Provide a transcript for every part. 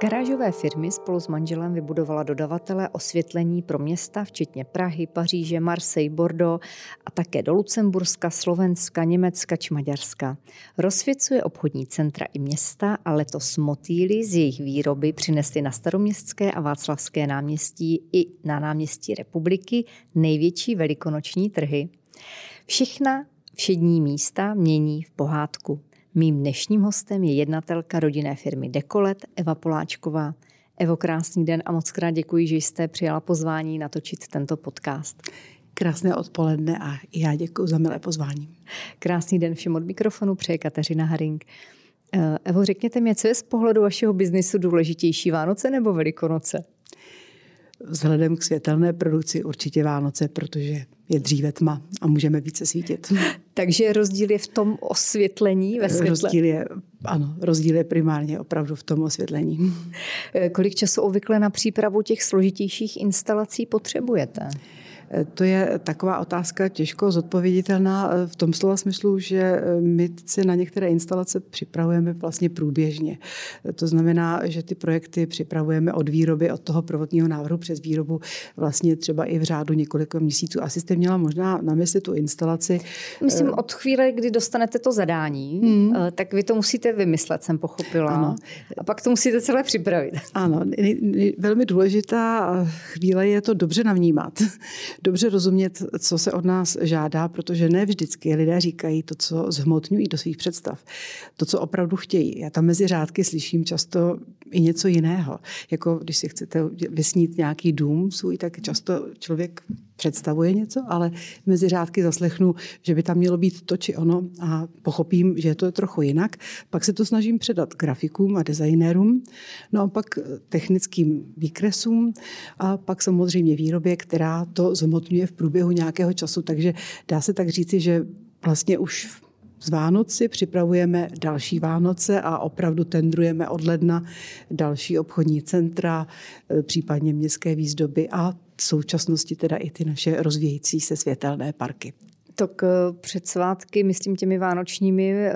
garážové firmy spolu s manželem vybudovala dodavatele osvětlení pro města, včetně Prahy, Paříže, Marseille, Bordeaux a také do Lucemburska, Slovenska, Německa či Maďarska. Rozsvěcuje obchodní centra i města a letos motýly z jejich výroby přinesly na staroměstské a Václavské náměstí i na náměstí republiky největší velikonoční trhy. Všechna všední místa mění v pohádku. Mým dnešním hostem je jednatelka rodinné firmy Dekolet Eva Poláčková. Evo, krásný den a moc krát děkuji, že jste přijala pozvání natočit tento podcast. Krásné odpoledne a já děkuji za milé pozvání. Krásný den všem od mikrofonu, přeje Kateřina Haring. Eh, Evo, řekněte mi, co je z pohledu vašeho biznisu důležitější, Vánoce nebo Velikonoce? Vzhledem k světelné produkci určitě Vánoce, protože je dříve tma a můžeme více svítit. Takže rozdíl je v tom osvětlení ve světle? Rozdíl je, ano, rozdíl je primárně opravdu v tom osvětlení. Kolik času obvykle na přípravu těch složitějších instalací potřebujete? To je taková otázka těžko zodpověditelná v tom slova smyslu, že my si na některé instalace připravujeme vlastně průběžně. To znamená, že ty projekty připravujeme od výroby, od toho prvotního návrhu přes výrobu vlastně třeba i v řádu několika měsíců. Asi jste měla možná na mysli tu instalaci. Myslím, eh, od chvíle, kdy dostanete to zadání, hmm. tak vy to musíte vymyslet, jsem pochopila. Ano. A pak to musíte celé připravit. Ano, velmi důležitá chvíle je to dobře navnímat dobře rozumět, co se od nás žádá, protože ne vždycky lidé říkají to, co zhmotňují do svých představ, to, co opravdu chtějí. Já tam mezi řádky slyším často i něco jiného. Jako když si chcete vysnít nějaký dům svůj, tak často člověk představuje něco, ale mezi řádky zaslechnu, že by tam mělo být to či ono a pochopím, že to je trochu jinak. Pak se to snažím předat grafikům a designérům, no a pak technickým výkresům a pak samozřejmě výrobě, která to zhmotňuje v průběhu nějakého času. Takže dá se tak říci, že vlastně už z Vánoci připravujeme další Vánoce a opravdu tendrujeme od ledna další obchodní centra, případně městské výzdoby a v současnosti teda i ty naše rozvíjející se světelné parky. Tak eh, před svátky, myslím těmi vánočními, eh,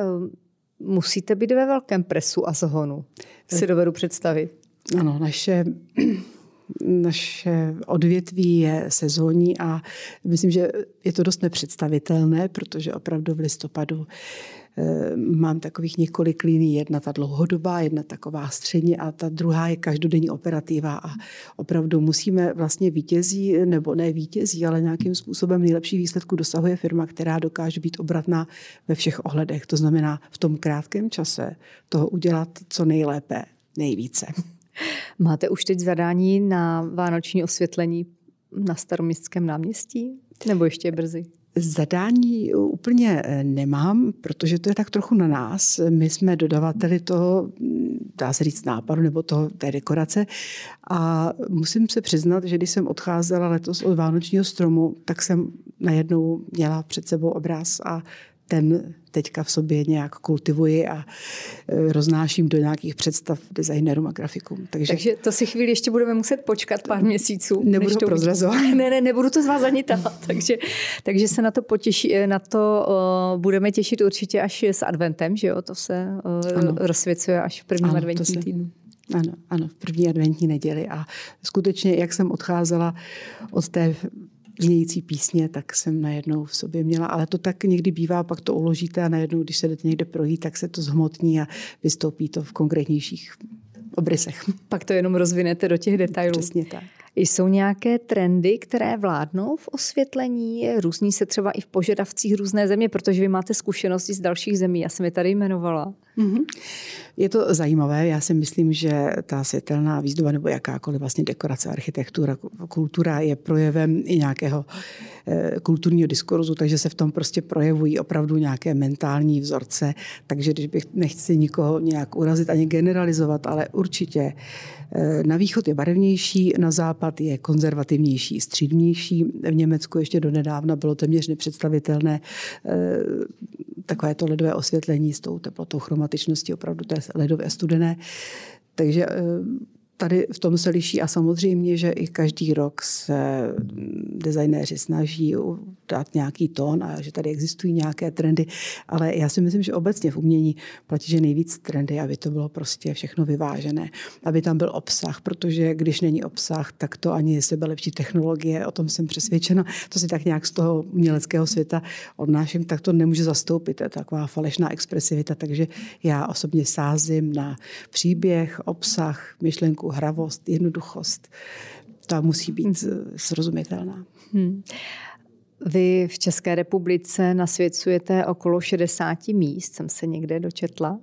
musíte být ve velkém presu a zhonu. Si dovedu představit. Ano, naše naše odvětví je sezónní a myslím, že je to dost nepředstavitelné, protože opravdu v listopadu Eh, mám takových několik liní. Jedna ta dlouhodobá, jedna taková střední a ta druhá je každodenní operativa a opravdu musíme vlastně vítězí, nebo ne vítězí, ale nějakým způsobem nejlepší výsledku dosahuje firma, která dokáže být obratná ve všech ohledech. To znamená v tom krátkém čase toho udělat co nejlépe, nejvíce. Máte už teď zadání na vánoční osvětlení na staroměstském náměstí? Nebo ještě je brzy? Zadání úplně eh, nemám, protože to je tak trochu na nás. My jsme dodavateli toho, dá se říct, nápadu nebo toho, té dekorace. A musím se přiznat, že když jsem odcházela letos od Vánočního stromu, tak jsem najednou měla před sebou obraz a ten teďka v sobě nějak kultivuji a e, roznáším do nějakých představ designérům a grafikům. Takže, Takže to si chvíli ještě budeme muset počkat pár měsíců. Nebudu to prozrazovat. Ne, ne, nebudu to z vás zanitát. takže, takže se na to, potěší, e, na to uh, budeme těšit určitě až s adventem, že jo? To se uh, rozsvěcuje až v prvním ano, adventním se... týdnu. Ano, ano, v první adventní neděli. A skutečně, jak jsem odcházela od té znějící písně, tak jsem najednou v sobě měla. Ale to tak někdy bývá, pak to uložíte a najednou, když se jdete někde projít, tak se to zhmotní a vystoupí to v konkrétnějších obrysech. Pak to jenom rozvinete do těch detailů. Přesně tak. Jsou nějaké trendy, které vládnou v osvětlení? Různí se třeba i v požadavcích různé země, protože vy máte zkušenosti z dalších zemí. Já jsem je tady jmenovala. Mm-hmm. Je to zajímavé. Já si myslím, že ta světelná výzdoba nebo jakákoliv vlastně dekorace, architektura, kultura je projevem i nějakého eh, kulturního diskurzu, takže se v tom prostě projevují opravdu nějaké mentální vzorce. Takže když bych nechci nikoho nějak urazit ani generalizovat, ale určitě eh, na východ je barevnější, na západ je konzervativnější, střídnější. V Německu ještě do nedávna bylo téměř nepředstavitelné eh, takové to ledové osvětlení s tou teplotou chromatičností, opravdu je ledové studené. Takže eh, tady v tom se liší a samozřejmě, že i každý rok se designéři snaží dát nějaký tón a že tady existují nějaké trendy, ale já si myslím, že obecně v umění platí, že nejvíc trendy, aby to bylo prostě všechno vyvážené, aby tam byl obsah, protože když není obsah, tak to ani sebe lepší technologie, o tom jsem přesvědčena, to si tak nějak z toho uměleckého světa odnáším, tak to nemůže zastoupit, to je taková falešná expresivita, takže já osobně sázím na příběh, obsah, myšlenku, hravost, jednoduchost. Ta musí být hmm. srozumitelná. Hmm. Vy v České republice nasvěcujete okolo 60 míst, jsem se někde dočetla,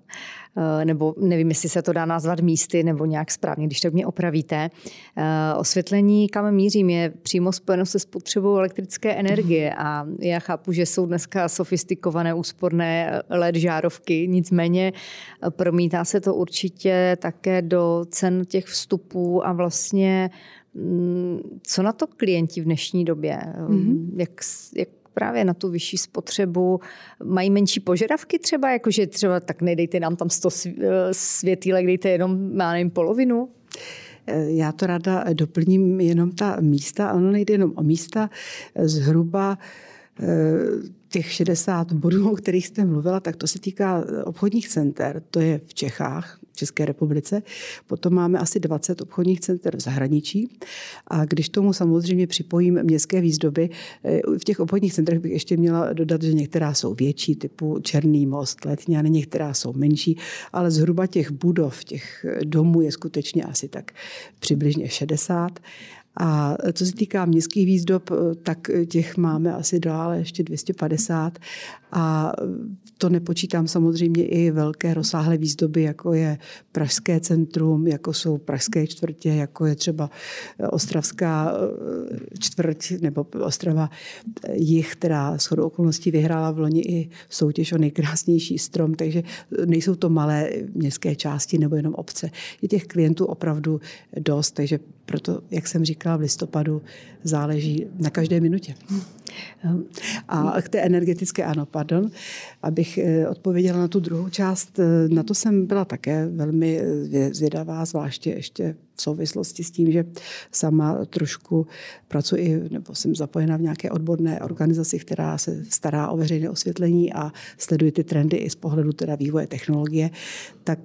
eh, nebo nevím, jestli se to dá nazvat místy, nebo nějak správně, když tak mě opravíte. Eh, osvětlení, kam mířím, je přímo spojeno se spotřebou elektrické energie a já chápu, že jsou dneska sofistikované úsporné LED žárovky, nicméně eh, promítá se to určitě také do cen těch vstupů a vlastně co na to klienti v dnešní době? Mm-hmm. Jak, jak právě na tu vyšší spotřebu mají menší požadavky třeba, jakože třeba tak nedejte nám tam 100 světýlek, dejte jenom, má nevím, polovinu? Eh, já to ráda doplním jenom ta místa. Ono nejde jenom o místa. Zhruba eh, těch 60 bodů, o kterých jste mluvila, tak to se týká obchodních center. To je v Čechách, České republice. Potom máme asi 20 obchodních center v zahraničí. A když tomu samozřejmě připojím městské výzdoby, eh, v těch obchodních centrech bych ještě měla dodat, že některá jsou větší, typu Černý most, Letňany, některá jsou menší, ale zhruba těch budov, těch domů je skutečně asi tak přibližně 60. A co se týká městských výzdob, tak těch máme asi dále ještě 250. A to nepočítám samozřejmě i velké rozsáhlé výzdoby, jako je Pražské centrum, jako jsou Pražské čtvrtě, jako je třeba Ostravská eh, čtvrť nebo Ostrava jich, která s chodou okolností vyhrála v loni i soutěž o nejkrásnější strom, takže nejsou to malé městské části nebo jenom obce. Je těch klientů opravdu dost, takže proto, jak jsem říkala v listopadu, záleží na každé minutě. A k té energetické, ano, pardon, abych eh, odpověděla na tu druhou část, eh, na to jsem byla také velmi eh, zvědavá, zvláště ještě v souvislosti s tím, že sama trošku pracuji, nebo jsem zapojena v nějaké odborné organizaci, která se stará o veřejné osvětlení a sleduje ty trendy i z pohledu teda vývoje technologie, tak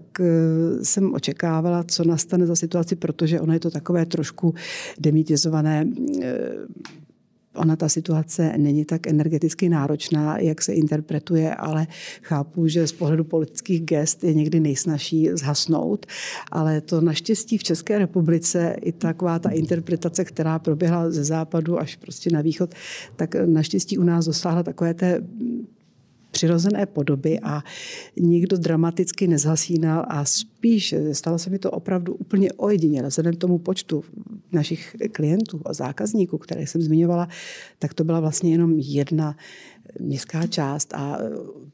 jsem očekávala, co nastane za situaci, protože ono je to takové trošku demitizované ona ta situace není tak energeticky náročná, jak se interpretuje, ale chápu, že z pohledu politických gest je někdy nejsnažší zhasnout. Ale to naštěstí v České republice i taková ta interpretace, která proběhla ze západu až prostě na východ, tak naštěstí u nás dosáhla takové té přirozené podoby a nikdo dramaticky nezhasínal a spíš stalo se mi to opravdu úplně ojediněle. Vzhledem k tomu počtu našich klientů a zákazníků, které jsem zmiňovala, tak to byla vlastně jenom jedna městská část a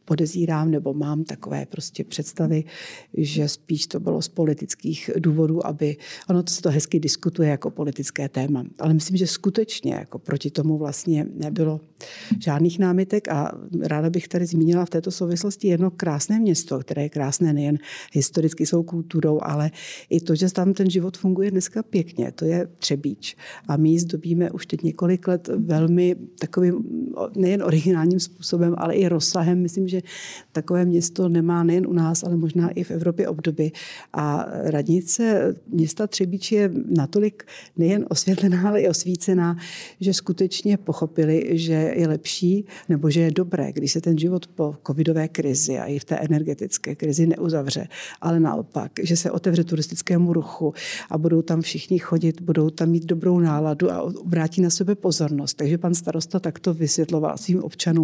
podezírám nebo mám takové prostě představy, že spíš to bylo z politických důvodů, aby ono to se to hezky diskutuje jako politické téma. Ale myslím, že skutečně jako proti tomu vlastně nebylo žádných námitek a ráda bych tady zmínila v této souvislosti jedno krásné město, které je krásné nejen historicky svou kulturou, ale i to, že tam ten život funguje dneska pěkně. To je Třebíč. A my ji zdobíme už teď několik let velmi takovým nejen originálním způsobem, ale i rozsahem. Myslím, že takové město nemá nejen u nás, ale možná i v Evropě obdoby. A radnice města Třebíč je natolik nejen osvětlená, ale i osvícená, že skutečně pochopili, že je lepší nebo že je dobré, když se ten život po covidové krizi a i v té energetické krizi neuzavře, ale naopak, že se otevře turistickému ruchu a budou tam všichni chodit, budou tam mít dobrou náladu a obrátí na sebe pozornost. Takže pan starosta takto vysvětloval svým občanům,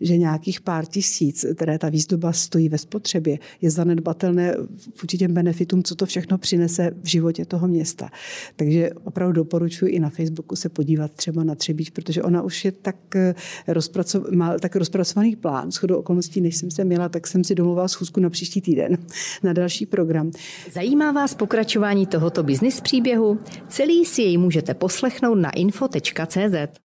že nějakých pár tisíc, které ta výzdoba stojí ve spotřebě, je zanedbatelné vůči těm benefitům, co to všechno přinese v životě toho města. Takže opravdu doporučuji i na Facebooku se podívat třeba na Třebíč, protože ona už je tak, eh, rozpracov, má tak rozpracovaný plán. Shodou okolností, než jsem se měla, tak jsem si domluvila schůzku na příští týden na další program. Zajímá vás pokračování tohoto biznis příběhu? Celý si jej můžete poslechnout na info.cz.